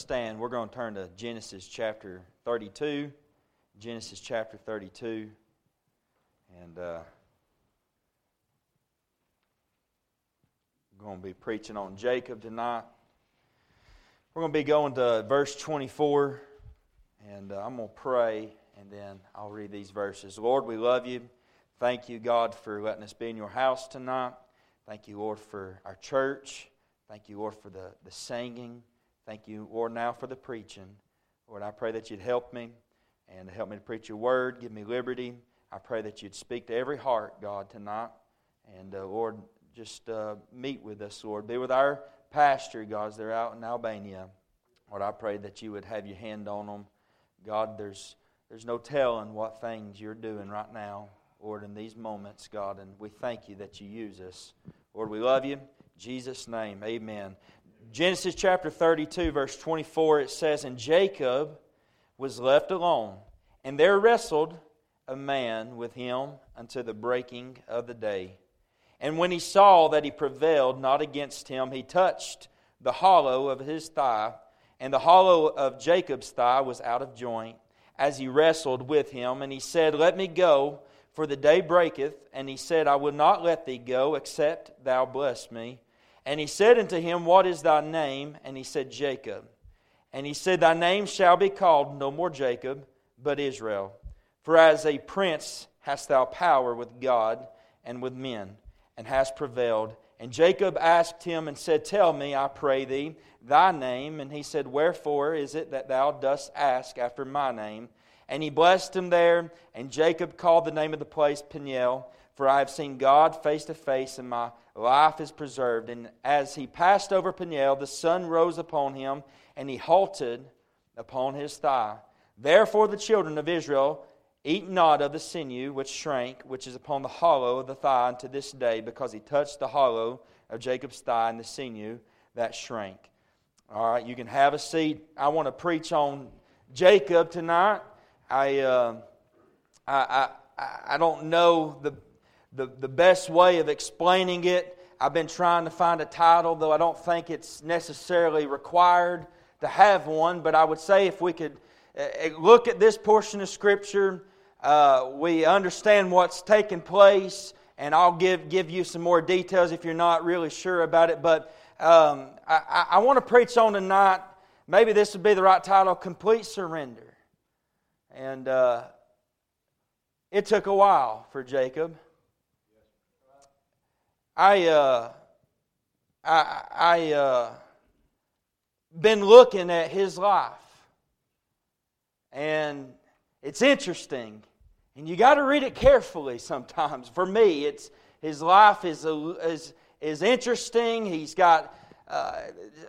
stand, we're going to turn to Genesis chapter 32. Genesis chapter 32. And uh, we're going to be preaching on Jacob tonight. We're going to be going to verse 24. And uh, I'm going to pray, and then I'll read these verses. Lord, we love you. Thank you, God, for letting us be in your house tonight. Thank you, Lord, for our church. Thank you, Lord, for the, the singing. Thank you, Lord, now for the preaching. Lord, I pray that you'd help me and help me to preach your word. Give me liberty. I pray that you'd speak to every heart, God, tonight. And, uh, Lord, just uh, meet with us, Lord. Be with our pastor, God, they're out in Albania. Lord, I pray that you would have your hand on them. God, there's, there's no telling what things you're doing right now, Lord, in these moments, God. And we thank you that you use us. Lord, we love you. In Jesus' name, amen. Genesis chapter 32, verse 24, it says, And Jacob was left alone, and there wrestled a man with him until the breaking of the day. And when he saw that he prevailed not against him, he touched the hollow of his thigh, and the hollow of Jacob's thigh was out of joint, as he wrestled with him. And he said, Let me go, for the day breaketh. And he said, I will not let thee go, except thou bless me. And he said unto him, What is thy name? And he said, Jacob. And he said, Thy name shall be called no more Jacob, but Israel. For as a prince hast thou power with God and with men, and hast prevailed. And Jacob asked him and said, Tell me, I pray thee, thy name. And he said, Wherefore is it that thou dost ask after my name? And he blessed him there. And Jacob called the name of the place Peniel, for I have seen God face to face, and my life is preserved. And as he passed over Peniel, the sun rose upon him, and he halted upon his thigh. Therefore, the children of Israel eat not of the sinew which shrank, which is upon the hollow of the thigh unto this day, because he touched the hollow of Jacob's thigh and the sinew that shrank. All right, you can have a seat. I want to preach on Jacob tonight. I, uh, I, I, I don't know the the, the best way of explaining it. I've been trying to find a title, though I don't think it's necessarily required to have one. But I would say if we could uh, look at this portion of Scripture, uh, we understand what's taking place, and I'll give, give you some more details if you're not really sure about it. But um, I, I want to preach on tonight, maybe this would be the right title Complete Surrender. And uh, it took a while for Jacob. I, uh, I, I uh, been looking at his life, and it's interesting. And you got to read it carefully sometimes. For me, it's his life is is is interesting. He's got uh,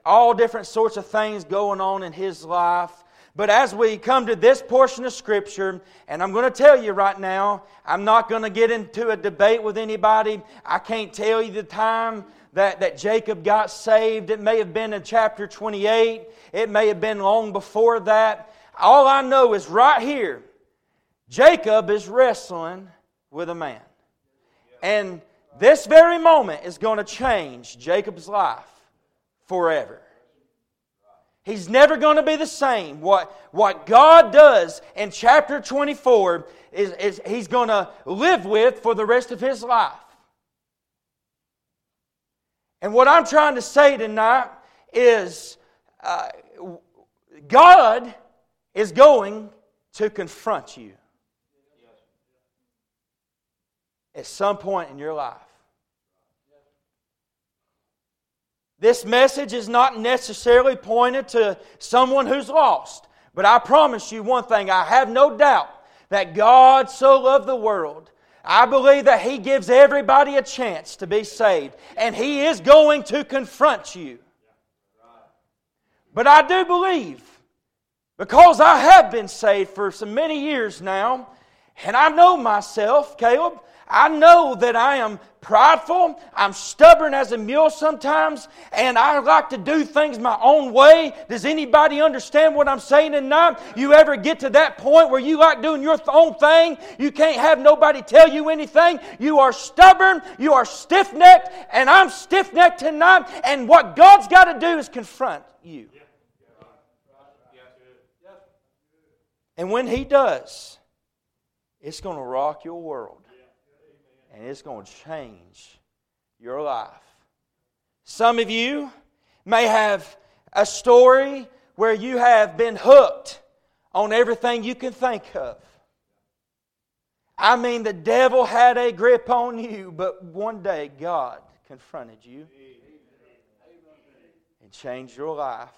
all different sorts of things going on in his life. But as we come to this portion of Scripture, and I'm going to tell you right now, I'm not going to get into a debate with anybody. I can't tell you the time that, that Jacob got saved. It may have been in chapter 28, it may have been long before that. All I know is right here, Jacob is wrestling with a man. And this very moment is going to change Jacob's life forever. He's never going to be the same. What, what God does in chapter 24 is, is he's going to live with for the rest of his life. And what I'm trying to say tonight is uh, God is going to confront you at some point in your life. This message is not necessarily pointed to someone who's lost. But I promise you one thing I have no doubt that God so loved the world. I believe that He gives everybody a chance to be saved, and He is going to confront you. But I do believe, because I have been saved for so many years now, and I know myself, Caleb, I know that I am prideful. I'm stubborn as a mule sometimes, and I like to do things my own way. Does anybody understand what I'm saying tonight? You ever get to that point where you like doing your own thing? You can't have nobody tell you anything. You are stubborn. You are stiff necked, and I'm stiff necked tonight. And what God's got to do is confront you. And when He does, it's going to rock your world. And it's going to change your life. Some of you may have a story where you have been hooked on everything you can think of. I mean, the devil had a grip on you, but one day God confronted you and changed your life.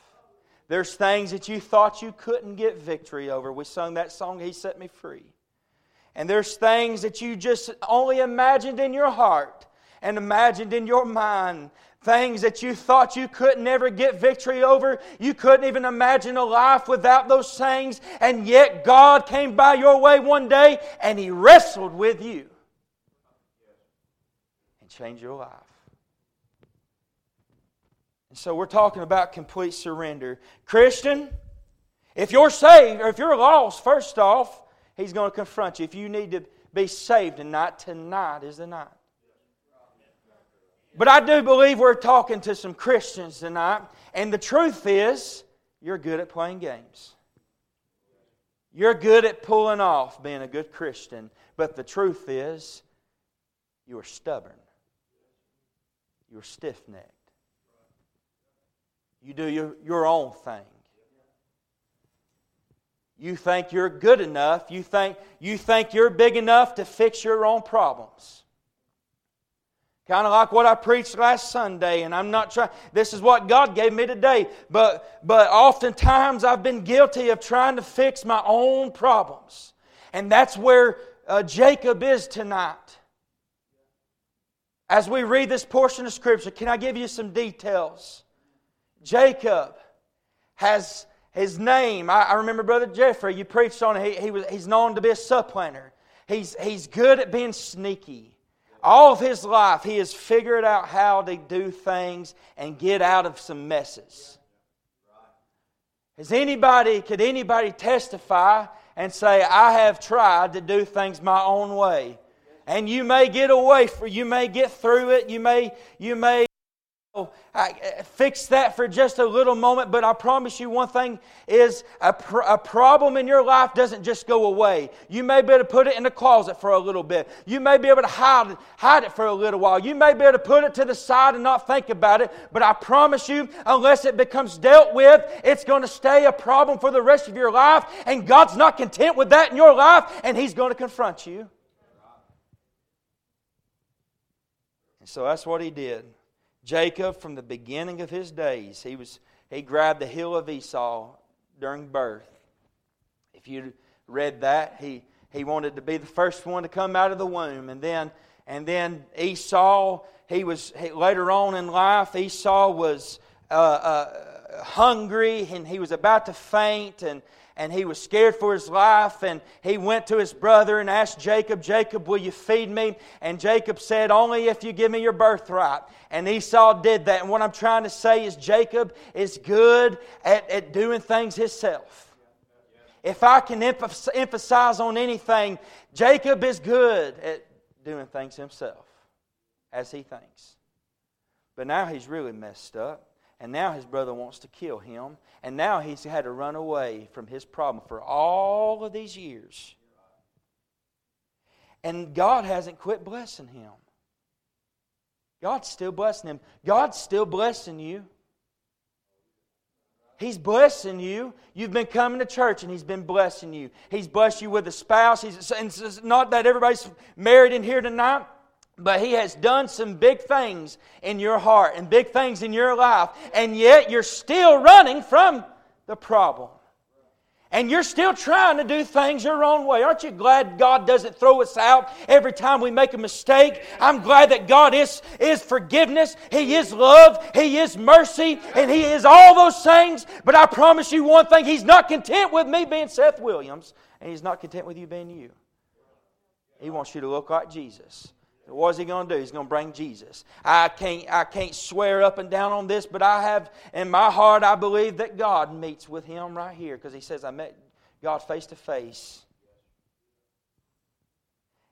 There's things that you thought you couldn't get victory over. We sung that song, He Set Me Free. And there's things that you just only imagined in your heart and imagined in your mind. Things that you thought you could never get victory over. You couldn't even imagine a life without those things. And yet God came by your way one day and He wrestled with you and changed your life. And so we're talking about complete surrender. Christian, if you're saved or if you're lost, first off, He's going to confront you. If you need to be saved tonight, tonight is the night. But I do believe we're talking to some Christians tonight, and the truth is, you're good at playing games. You're good at pulling off being a good Christian, but the truth is, you are stubborn. You are stiff necked. You do your, your own thing. You think you're good enough. You think, you think you're big enough to fix your own problems. Kind of like what I preached last Sunday, and I'm not trying, this is what God gave me today. But, but oftentimes I've been guilty of trying to fix my own problems. And that's where uh, Jacob is tonight. As we read this portion of Scripture, can I give you some details? Jacob has his name, I, I, remember Brother Jeffrey, you preached on it. He, he was, he's known to be a supplanter. He's, he's good at being sneaky. All of his life, he has figured out how to do things and get out of some messes. Has anybody, could anybody testify and say, I have tried to do things my own way? And you may get away for you may get through it, you may, you may I uh, fix that for just a little moment, but I promise you one thing is a, pr- a problem in your life doesn't just go away. You may be able to put it in the closet for a little bit. You may be able to hide, it, hide it for a little while. You may be able to put it to the side and not think about it, but I promise you, unless it becomes dealt with, it's going to stay a problem for the rest of your life, and God's not content with that in your life, and He's going to confront you. And so that's what He did. Jacob, from the beginning of his days, he, was, he grabbed the heel of Esau during birth. If you read that, he, he wanted to be the first one to come out of the womb. And then, and then Esau, he was he, later on in life, Esau was uh, uh, hungry and he was about to faint. And, and he was scared for his life and he went to his brother and asked Jacob, Jacob, will you feed me? And Jacob said, Only if you give me your birthright. And Esau did that. And what I'm trying to say is, Jacob is good at, at doing things himself. If I can emphasize on anything, Jacob is good at doing things himself as he thinks. But now he's really messed up. And now his brother wants to kill him. And now he's had to run away from his problem for all of these years. And God hasn't quit blessing him. God's still blessing him. God's still blessing you. He's blessing you. You've been coming to church and He's been blessing you. He's blessed you with a spouse. He's, and it's not that everybody's married in here tonight. But he has done some big things in your heart and big things in your life, and yet you're still running from the problem. And you're still trying to do things your own way. Aren't you glad God doesn't throw us out every time we make a mistake? I'm glad that God is, is forgiveness, He is love, He is mercy, and He is all those things. But I promise you one thing He's not content with me being Seth Williams, and He's not content with you being you. He wants you to look like Jesus. What is he going to do? He's going to bring Jesus. I can't, I can't swear up and down on this, but I have, in my heart, I believe that God meets with him right here because he says, I met God face to face.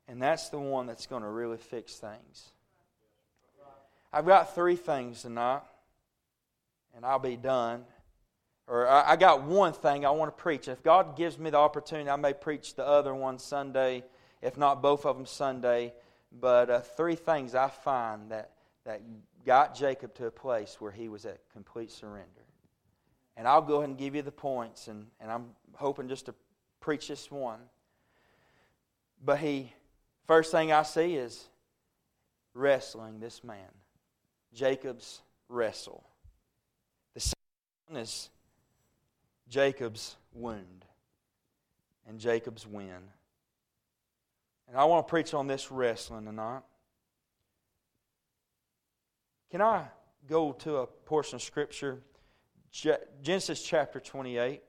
And that's the one that's going to really fix things. I've got three things tonight, and I'll be done. or I, I got one thing I want to preach. If God gives me the opportunity, I may preach the other one Sunday, if not both of them Sunday. But uh, three things I find that, that got Jacob to a place where he was at complete surrender. And I'll go ahead and give you the points, and, and I'm hoping just to preach this one. But he, first thing I see is wrestling this man. Jacob's wrestle. The second one is Jacob's wound and Jacob's win. And I want to preach on this wrestling tonight. Can I go to a portion of Scripture? Genesis chapter 28.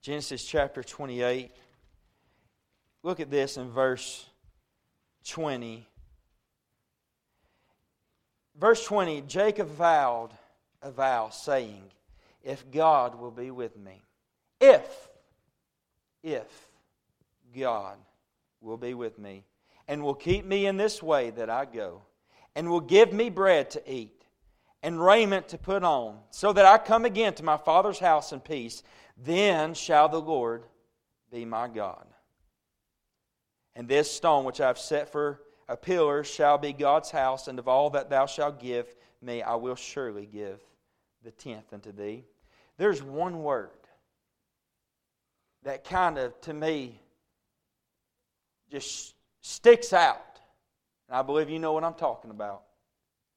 Genesis chapter 28. Look at this in verse 20. Verse 20 Jacob vowed a vow, saying, If God will be with me, if, if God will be with me, and will keep me in this way that I go, and will give me bread to eat, and raiment to put on, so that I come again to my father's house in peace, then shall the Lord be my God. And this stone which I have set for a pillar shall be God's house, and of all that thou shalt give me, I will surely give the tenth unto thee. There's one word that kind of, to me, just sticks out. And I believe you know what I'm talking about.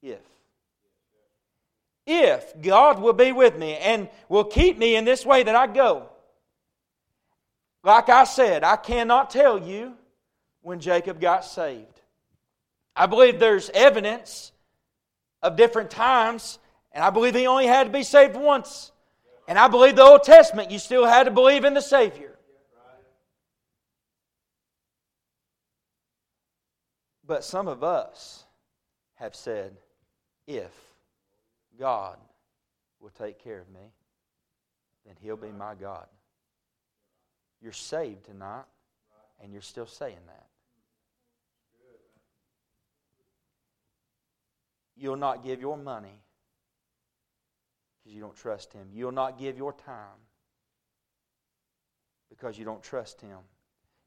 If. If God will be with me and will keep me in this way that I go. Like I said, I cannot tell you when Jacob got saved. I believe there's evidence of different times, and I believe he only had to be saved once. And I believe the Old Testament, you still had to believe in the Savior. But some of us have said, if God will take care of me, then He'll be my God. You're saved tonight, and you're still saying that. You'll not give your money because you don't trust Him. You'll not give your time because you don't trust Him.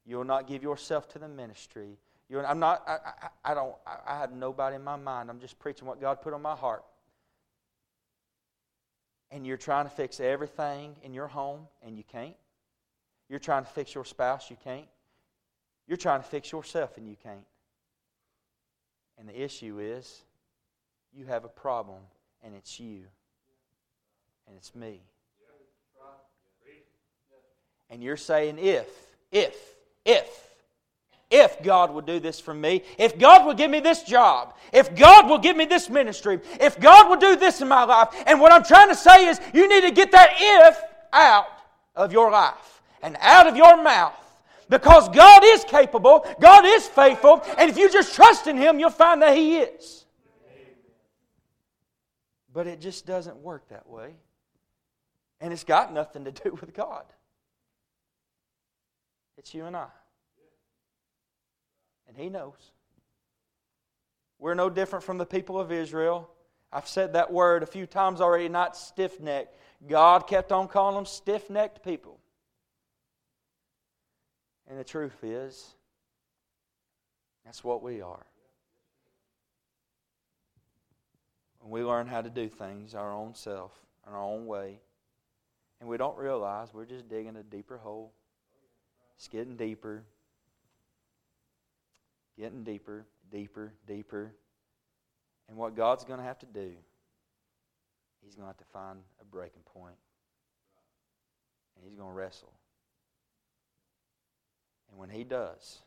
You'll not give yourself to the ministry. You're, I'm not, I, I, I don't, I have nobody in my mind. I'm just preaching what God put on my heart. And you're trying to fix everything in your home, and you can't. You're trying to fix your spouse, you can't. You're trying to fix yourself, and you can't. And the issue is you have a problem, and it's you, and it's me. And you're saying, if, if, if, if God will do this for me, if God will give me this job, if God will give me this ministry, if God will do this in my life. And what I'm trying to say is, you need to get that if out of your life and out of your mouth. Because God is capable, God is faithful, and if you just trust in Him, you'll find that He is. But it just doesn't work that way. And it's got nothing to do with God. It's you and I. And He knows. We're no different from the people of Israel. I've said that word a few times already, not stiff necked. God kept on calling them stiff necked people. And the truth is, that's what we are. When we learn how to do things our own self, in our own way, and we don't realize we're just digging a deeper hole. It's getting deeper, getting deeper, deeper, deeper. And what God's going to have to do, He's going to have to find a breaking point. And He's going to wrestle. And when He does,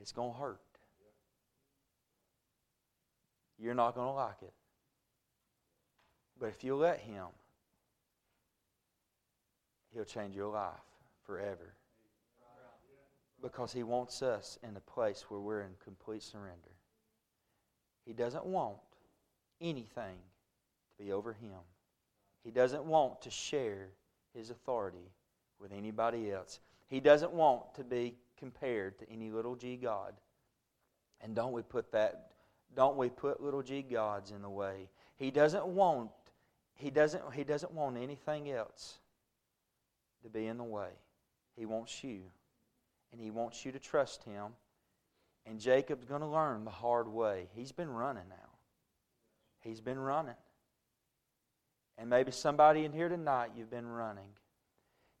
it's going to hurt. You're not going to like it. But if you let Him, He'll change your life forever. Because He wants us in a place where we're in complete surrender. He doesn't want anything to be over Him. He doesn't want to share His authority with anybody else. He doesn't want to be compared to any little g God. And don't we put that don't we put little g gods in the way? He doesn't want he doesn't, he doesn't want anything else to be in the way. He wants you. And he wants you to trust him. And Jacob's going to learn the hard way. He's been running now. He's been running. And maybe somebody in here tonight, you've been running.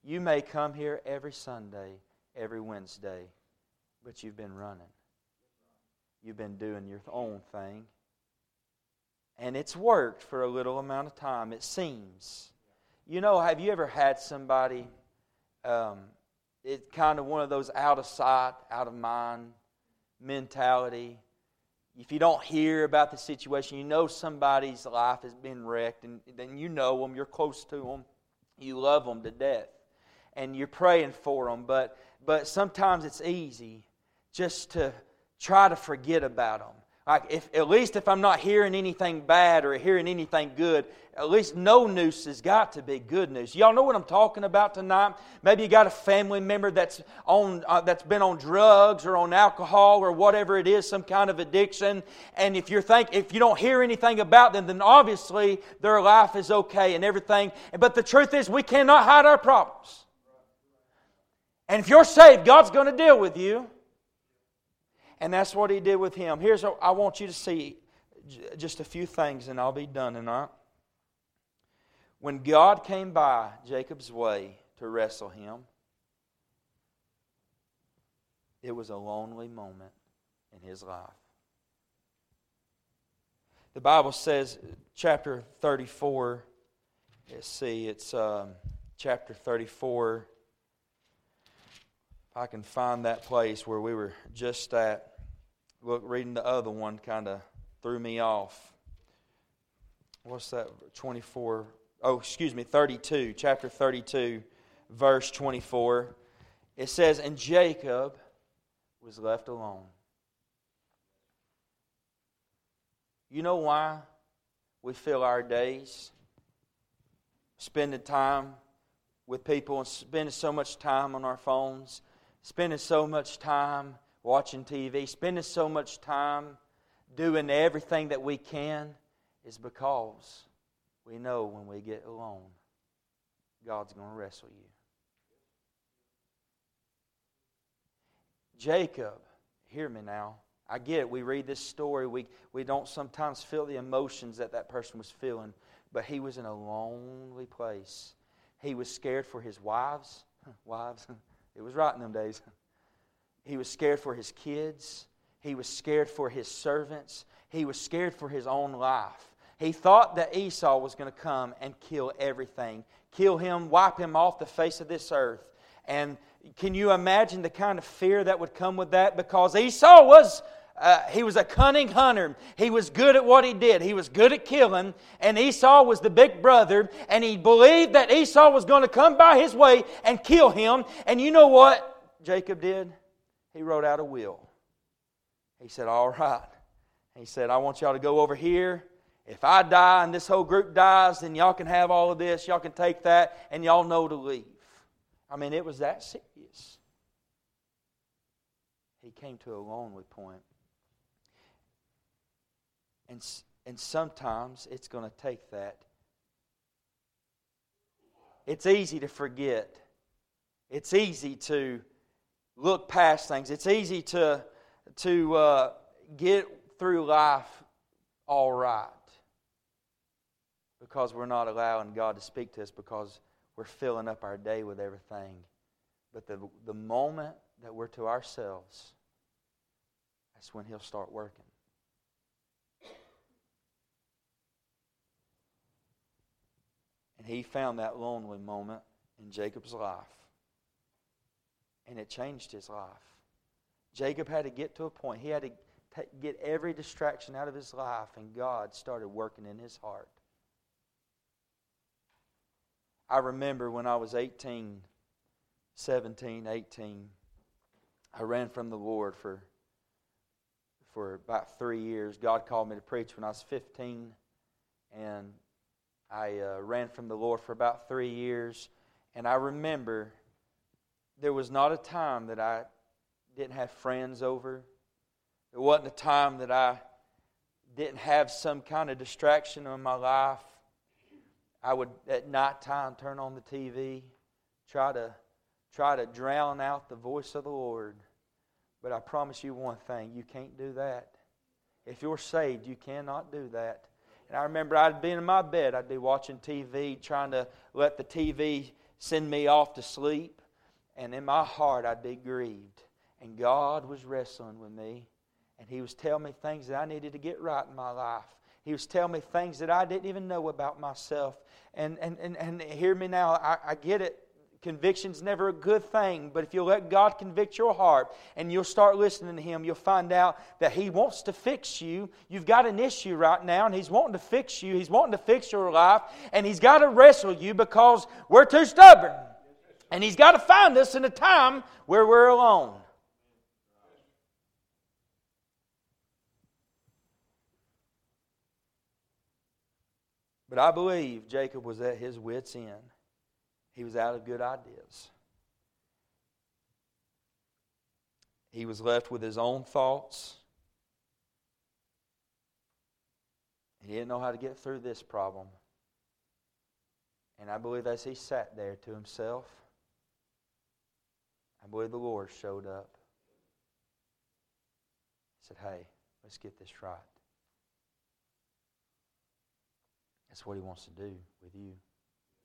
You may come here every Sunday, every Wednesday, but you've been running. You've been doing your own thing. And it's worked for a little amount of time, it seems. You know, have you ever had somebody, um, it's kind of one of those out of sight, out of mind mentality? If you don't hear about the situation, you know somebody's life has been wrecked, and then you know them, you're close to them, you love them to death, and you're praying for them. But, but sometimes it's easy just to try to forget about them. If, at least if I'm not hearing anything bad or hearing anything good, at least no news has got to be good news. Y'all know what I'm talking about tonight? Maybe you got a family member that's on uh, that's been on drugs or on alcohol or whatever it is, some kind of addiction. And if you're think if you don't hear anything about them, then obviously their life is okay and everything. But the truth is, we cannot hide our problems. And if you're saved, God's going to deal with you. And that's what he did with him. Here's what I want you to see just a few things and I'll be done tonight. When God came by Jacob's way to wrestle him, it was a lonely moment in his life. The Bible says, chapter 34, let's see, it's um, chapter 34. If I can find that place where we were just at. Look, reading the other one kind of threw me off. What's that? 24. Oh, excuse me, 32, chapter 32, verse 24. It says, And Jacob was left alone. You know why we fill our days spending time with people and spending so much time on our phones, spending so much time watching TV, spending so much time doing everything that we can is because we know when we get alone, God's going to wrestle you. Jacob, hear me now. I get it. We read this story. We, we don't sometimes feel the emotions that that person was feeling, but he was in a lonely place. He was scared for his wives. Wives. It was right in them days. He was scared for his kids. He was scared for his servants. He was scared for his own life. He thought that Esau was going to come and kill everything, kill him, wipe him off the face of this earth. And can you imagine the kind of fear that would come with that? Because Esau was. Uh, he was a cunning hunter. He was good at what he did. He was good at killing. And Esau was the big brother. And he believed that Esau was going to come by his way and kill him. And you know what Jacob did? He wrote out a will. He said, All right. He said, I want y'all to go over here. If I die and this whole group dies, then y'all can have all of this. Y'all can take that, and y'all know to leave. I mean, it was that serious. He came to a lonely point. And, and sometimes it's going to take that. It's easy to forget. It's easy to look past things. It's easy to, to uh, get through life all right because we're not allowing God to speak to us because we're filling up our day with everything. But the, the moment that we're to ourselves, that's when He'll start working. And He found that lonely moment in Jacob's life and it changed his life. Jacob had to get to a point, he had to get every distraction out of his life, and God started working in his heart. I remember when I was 18, 17, 18, I ran from the Lord for, for about three years. God called me to preach when I was 15, and I uh, ran from the Lord for about three years. And I remember there was not a time that I didn't have friends over. There wasn't a time that I didn't have some kind of distraction in my life. I would at night time turn on the TV, try to try to drown out the voice of the Lord. But I promise you one thing, you can't do that. If you're saved, you cannot do that. And I remember I'd be in my bed, I'd be watching TV, trying to let the TV send me off to sleep. And in my heart, I'd be grieved. And God was wrestling with me. And He was telling me things that I needed to get right in my life. He was telling me things that I didn't even know about myself. And, and, and, and hear me now, I, I get it. Conviction's never a good thing, but if you let God convict your heart and you'll start listening to Him, you'll find out that He wants to fix you. You've got an issue right now, and He's wanting to fix you. He's wanting to fix your life, and He's got to wrestle you because we're too stubborn. And He's got to find us in a time where we're alone. But I believe Jacob was at his wits' end. He was out of good ideas. He was left with his own thoughts. He didn't know how to get through this problem. And I believe as he sat there to himself, I believe the Lord showed up. He said, Hey, let's get this right. That's what He wants to do with you.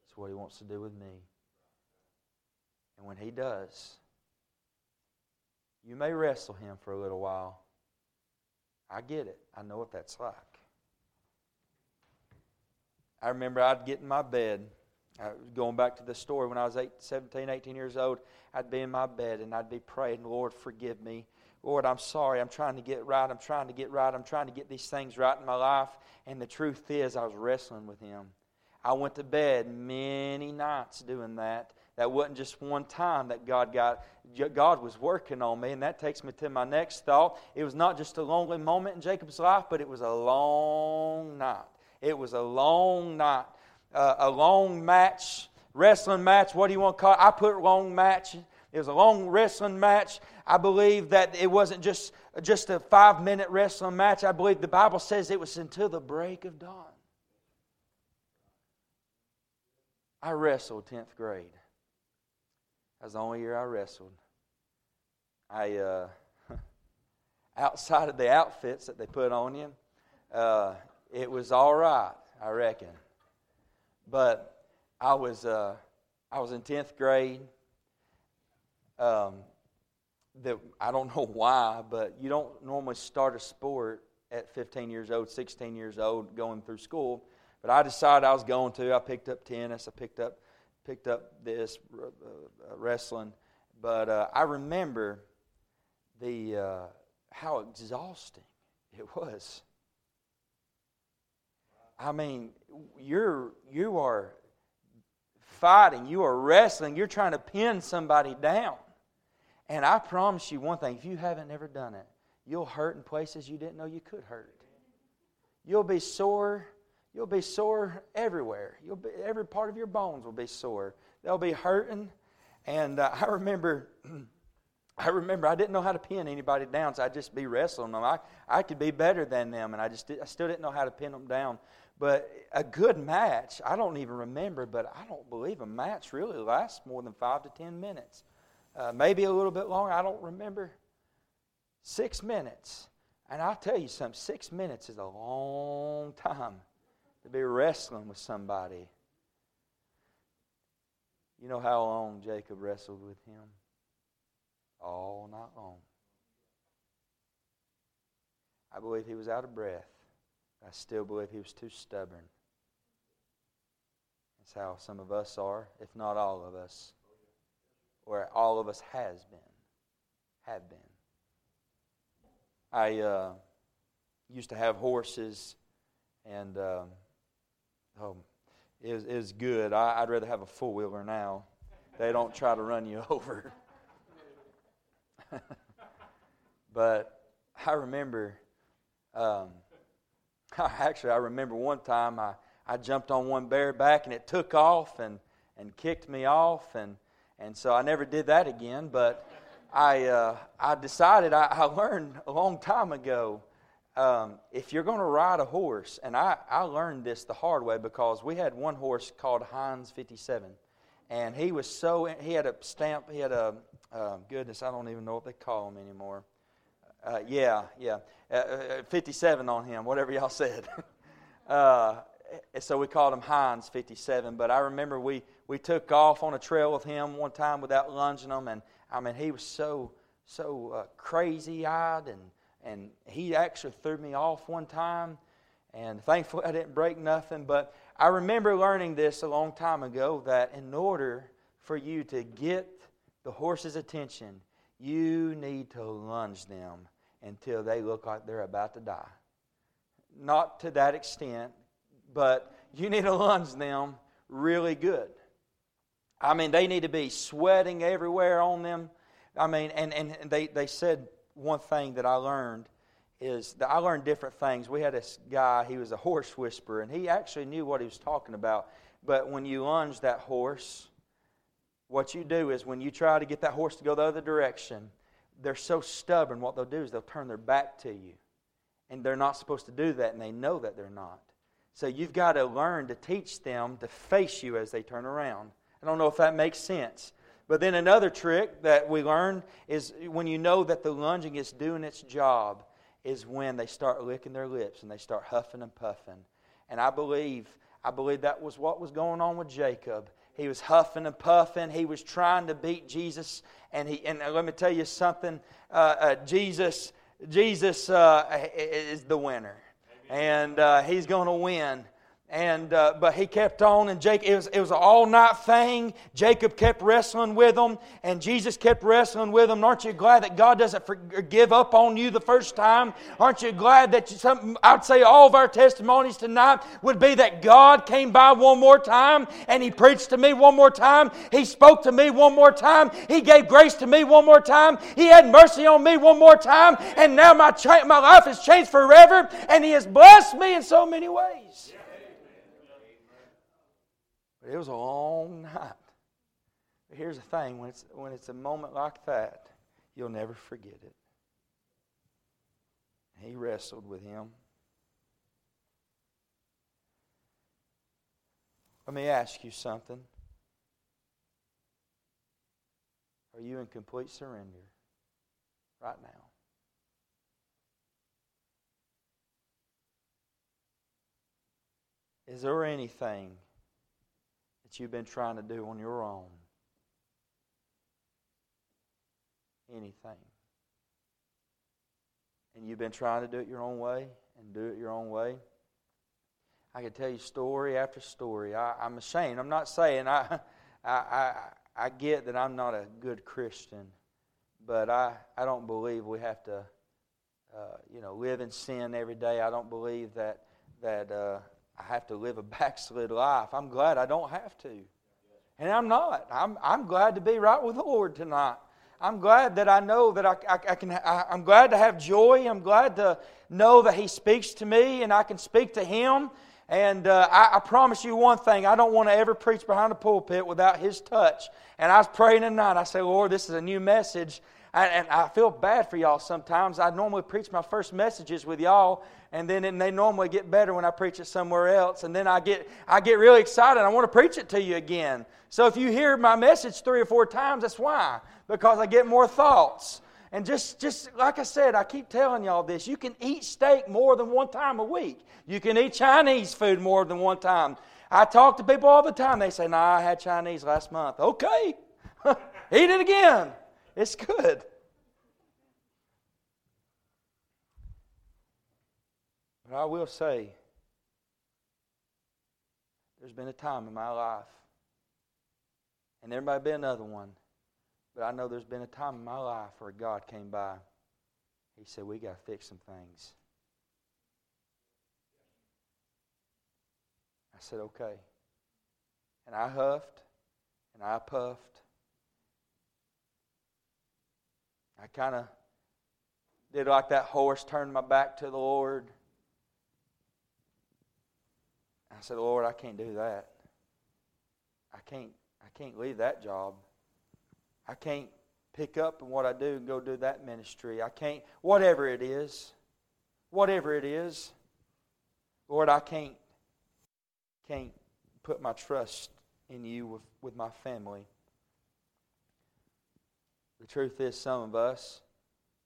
That's what He wants to do with me. And when He does, you may wrestle Him for a little while. I get it. I know what that's like. I remember I'd get in my bed. Uh, going back to the story when I was eight, 17, 18 years old, I'd be in my bed and I'd be praying, Lord, forgive me. Lord, I'm sorry. I'm trying to get right. I'm trying to get right. I'm trying to get these things right in my life. And the truth is, I was wrestling with Him. I went to bed many nights doing that. That wasn't just one time that God got God was working on me, and that takes me to my next thought. It was not just a lonely moment in Jacob's life, but it was a long night. It was a long night, uh, a long match, wrestling match. What do you want to call it? I put long match. It was a long wrestling match. I believe that it wasn't just, just a five minute wrestling match. I believe the Bible says it was until the break of dawn. I wrestled 10th grade. That was the only year I wrestled. I, uh, outside of the outfits that they put on you, uh, it was all right, I reckon. But I was, uh, I was in 10th grade um, that I don't know why, but you don't normally start a sport at 15 years old, 16 years old, going through school. But I decided I was going to. I picked up tennis. I picked up picked up this uh, uh, wrestling. But uh, I remember the uh, how exhausting it was. I mean, you're you are fighting, you are wrestling, you're trying to pin somebody down. And I promise you one thing if you haven't ever done it, you'll hurt in places you didn't know you could hurt. You'll be sore. You'll be sore everywhere. You'll be, every part of your bones will be sore. They'll be hurting. And uh, I remember, I remember I didn't know how to pin anybody down, so I'd just be wrestling them. I, I could be better than them, and I just I still didn't know how to pin them down. But a good match, I don't even remember, but I don't believe a match really lasts more than five to ten minutes uh, maybe a little bit longer. I don't remember. Six minutes. And I'll tell you something six minutes is a long time to be wrestling with somebody. You know how long Jacob wrestled with him? All night long. I believe he was out of breath. I still believe he was too stubborn. That's how some of us are, if not all of us or all of us has been, have been. I uh, used to have horses, and um, oh, it it was good. I, would rather have a four wheeler now. They don't try to run you over. but I remember, um, actually, I remember one time I, I jumped on one bareback and it took off and, and kicked me off and and so I never did that again. But I, uh, I decided, I, I, learned a long time ago, um, if you're going to ride a horse, and I, I learned this the hard way because we had one horse called Heinz 57, and he was so, he had a stamp, he had a, uh, goodness, I don't even know what they call him anymore. Uh, yeah, yeah, uh, uh 57 on him, whatever y'all said. Uh, so we called him Heinz 57. But I remember we, we took off on a trail with him one time without lunging him, and I mean, he was so, so uh, crazy eyed and and he actually threw me off one time, and thankfully I didn't break nothing. But I remember learning this a long time ago that in order for you to get the horse's attention, you need to lunge them until they look like they're about to die. Not to that extent, but you need to lunge them really good. I mean, they need to be sweating everywhere on them. I mean, and, and they, they said one thing that I learned is that I learned different things. We had this guy, he was a horse whisperer, and he actually knew what he was talking about. But when you lunge that horse, what you do is when you try to get that horse to go the other direction, they're so stubborn, what they'll do is they'll turn their back to you. And they're not supposed to do that, and they know that they're not. So you've got to learn to teach them to face you as they turn around. I don't know if that makes sense. But then another trick that we learn is when you know that the lunging is doing its job, is when they start licking their lips and they start huffing and puffing. And I believe, I believe that was what was going on with Jacob. He was huffing and puffing. He was trying to beat Jesus. And he and let me tell you something. Uh, uh, Jesus, Jesus uh, is the winner, and uh, he's going to win. And uh, but he kept on, and Jacob it was, it was an all night thing. Jacob kept wrestling with him, and Jesus kept wrestling with him. Aren't you glad that God doesn't give up on you the first time? Aren't you glad that you, some, I'd say all of our testimonies tonight would be that God came by one more time, and He preached to me one more time. He spoke to me one more time. He gave grace to me one more time. He had mercy on me one more time, and now my cha- my life has changed forever, and He has blessed me in so many ways. But it was a long night. But here's the thing when it's, when it's a moment like that, you'll never forget it. He wrestled with him. Let me ask you something. Are you in complete surrender right now? Is there anything you've been trying to do on your own. Anything. And you've been trying to do it your own way and do it your own way. I could tell you story after story. I, am ashamed. I'm not saying I, I, I, I get that I'm not a good Christian, but I, I don't believe we have to, uh, you know, live in sin every day. I don't believe that that uh, I have to live a backslid life. I'm glad I don't have to. And I'm not. I'm, I'm glad to be right with the Lord tonight. I'm glad that I know that I, I, I can. I, am glad to have joy. I'm glad to know that He speaks to me and I can speak to Him. And uh, I, I, promise you one thing I don't want to ever preach behind a pulpit without His touch. And I was praying tonight. I say, Lord, this is a new message. And I feel bad for y'all sometimes. I normally preach my first messages with y'all, and then they normally get better when I preach it somewhere else. And then I get I get really excited. I want to preach it to you again. So if you hear my message three or four times, that's why because I get more thoughts. And just just like I said, I keep telling y'all this: you can eat steak more than one time a week. You can eat Chinese food more than one time. I talk to people all the time. They say, "Nah, I had Chinese last month." Okay, eat it again. It's good. But I will say, there's been a time in my life, and there might be another one, but I know there's been a time in my life where God came by. He said, We got to fix some things. I said, Okay. And I huffed and I puffed. I kind of did like that horse, turned my back to the Lord. I said, Lord, I can't do that. I can't, I can't leave that job. I can't pick up what I do and go do that ministry. I can't, whatever it is. whatever it is. Lord, I can't, can't put my trust in you with, with my family. The truth is, some of us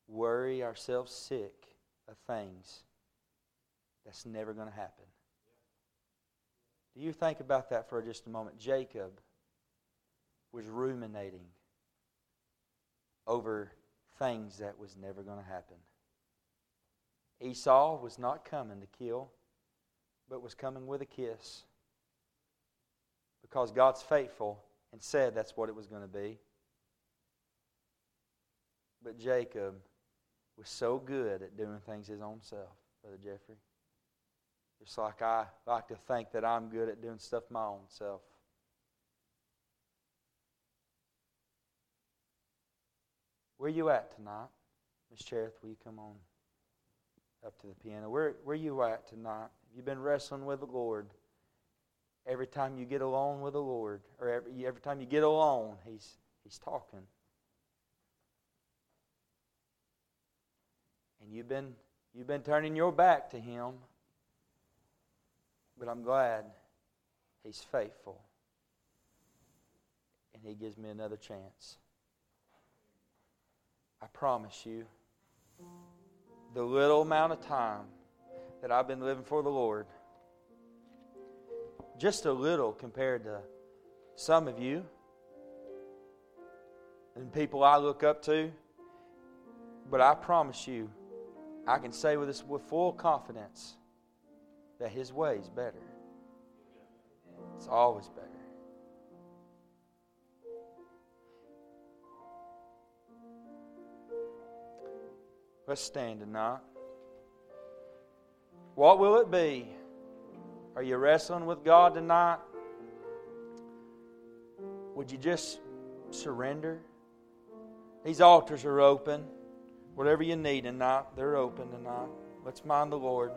worry ourselves sick of things that's never going to happen. Do you think about that for just a moment? Jacob was ruminating over things that was never going to happen. Esau was not coming to kill, but was coming with a kiss. Because God's faithful and said that's what it was going to be. But Jacob was so good at doing things his own self, Brother Jeffrey. Just like I like to think that I'm good at doing stuff my own self. Where you at tonight? Miss Cherith, will you come on up to the piano? Where where you at tonight? Have you been wrestling with the Lord? Every time you get alone with the Lord, or every, every time you get alone, He's He's talking. And you've been you've been turning your back to Him. But I'm glad He's faithful. And He gives me another chance. I promise you, the little amount of time that I've been living for the Lord, just a little compared to some of you and people I look up to, but I promise you, I can say with this with full confidence that His way is better. It's always better. Let's stand tonight. What will it be? Are you wrestling with God tonight? Would you just surrender? These altars are open. Whatever you need tonight, they're open tonight. Let's mind the Lord.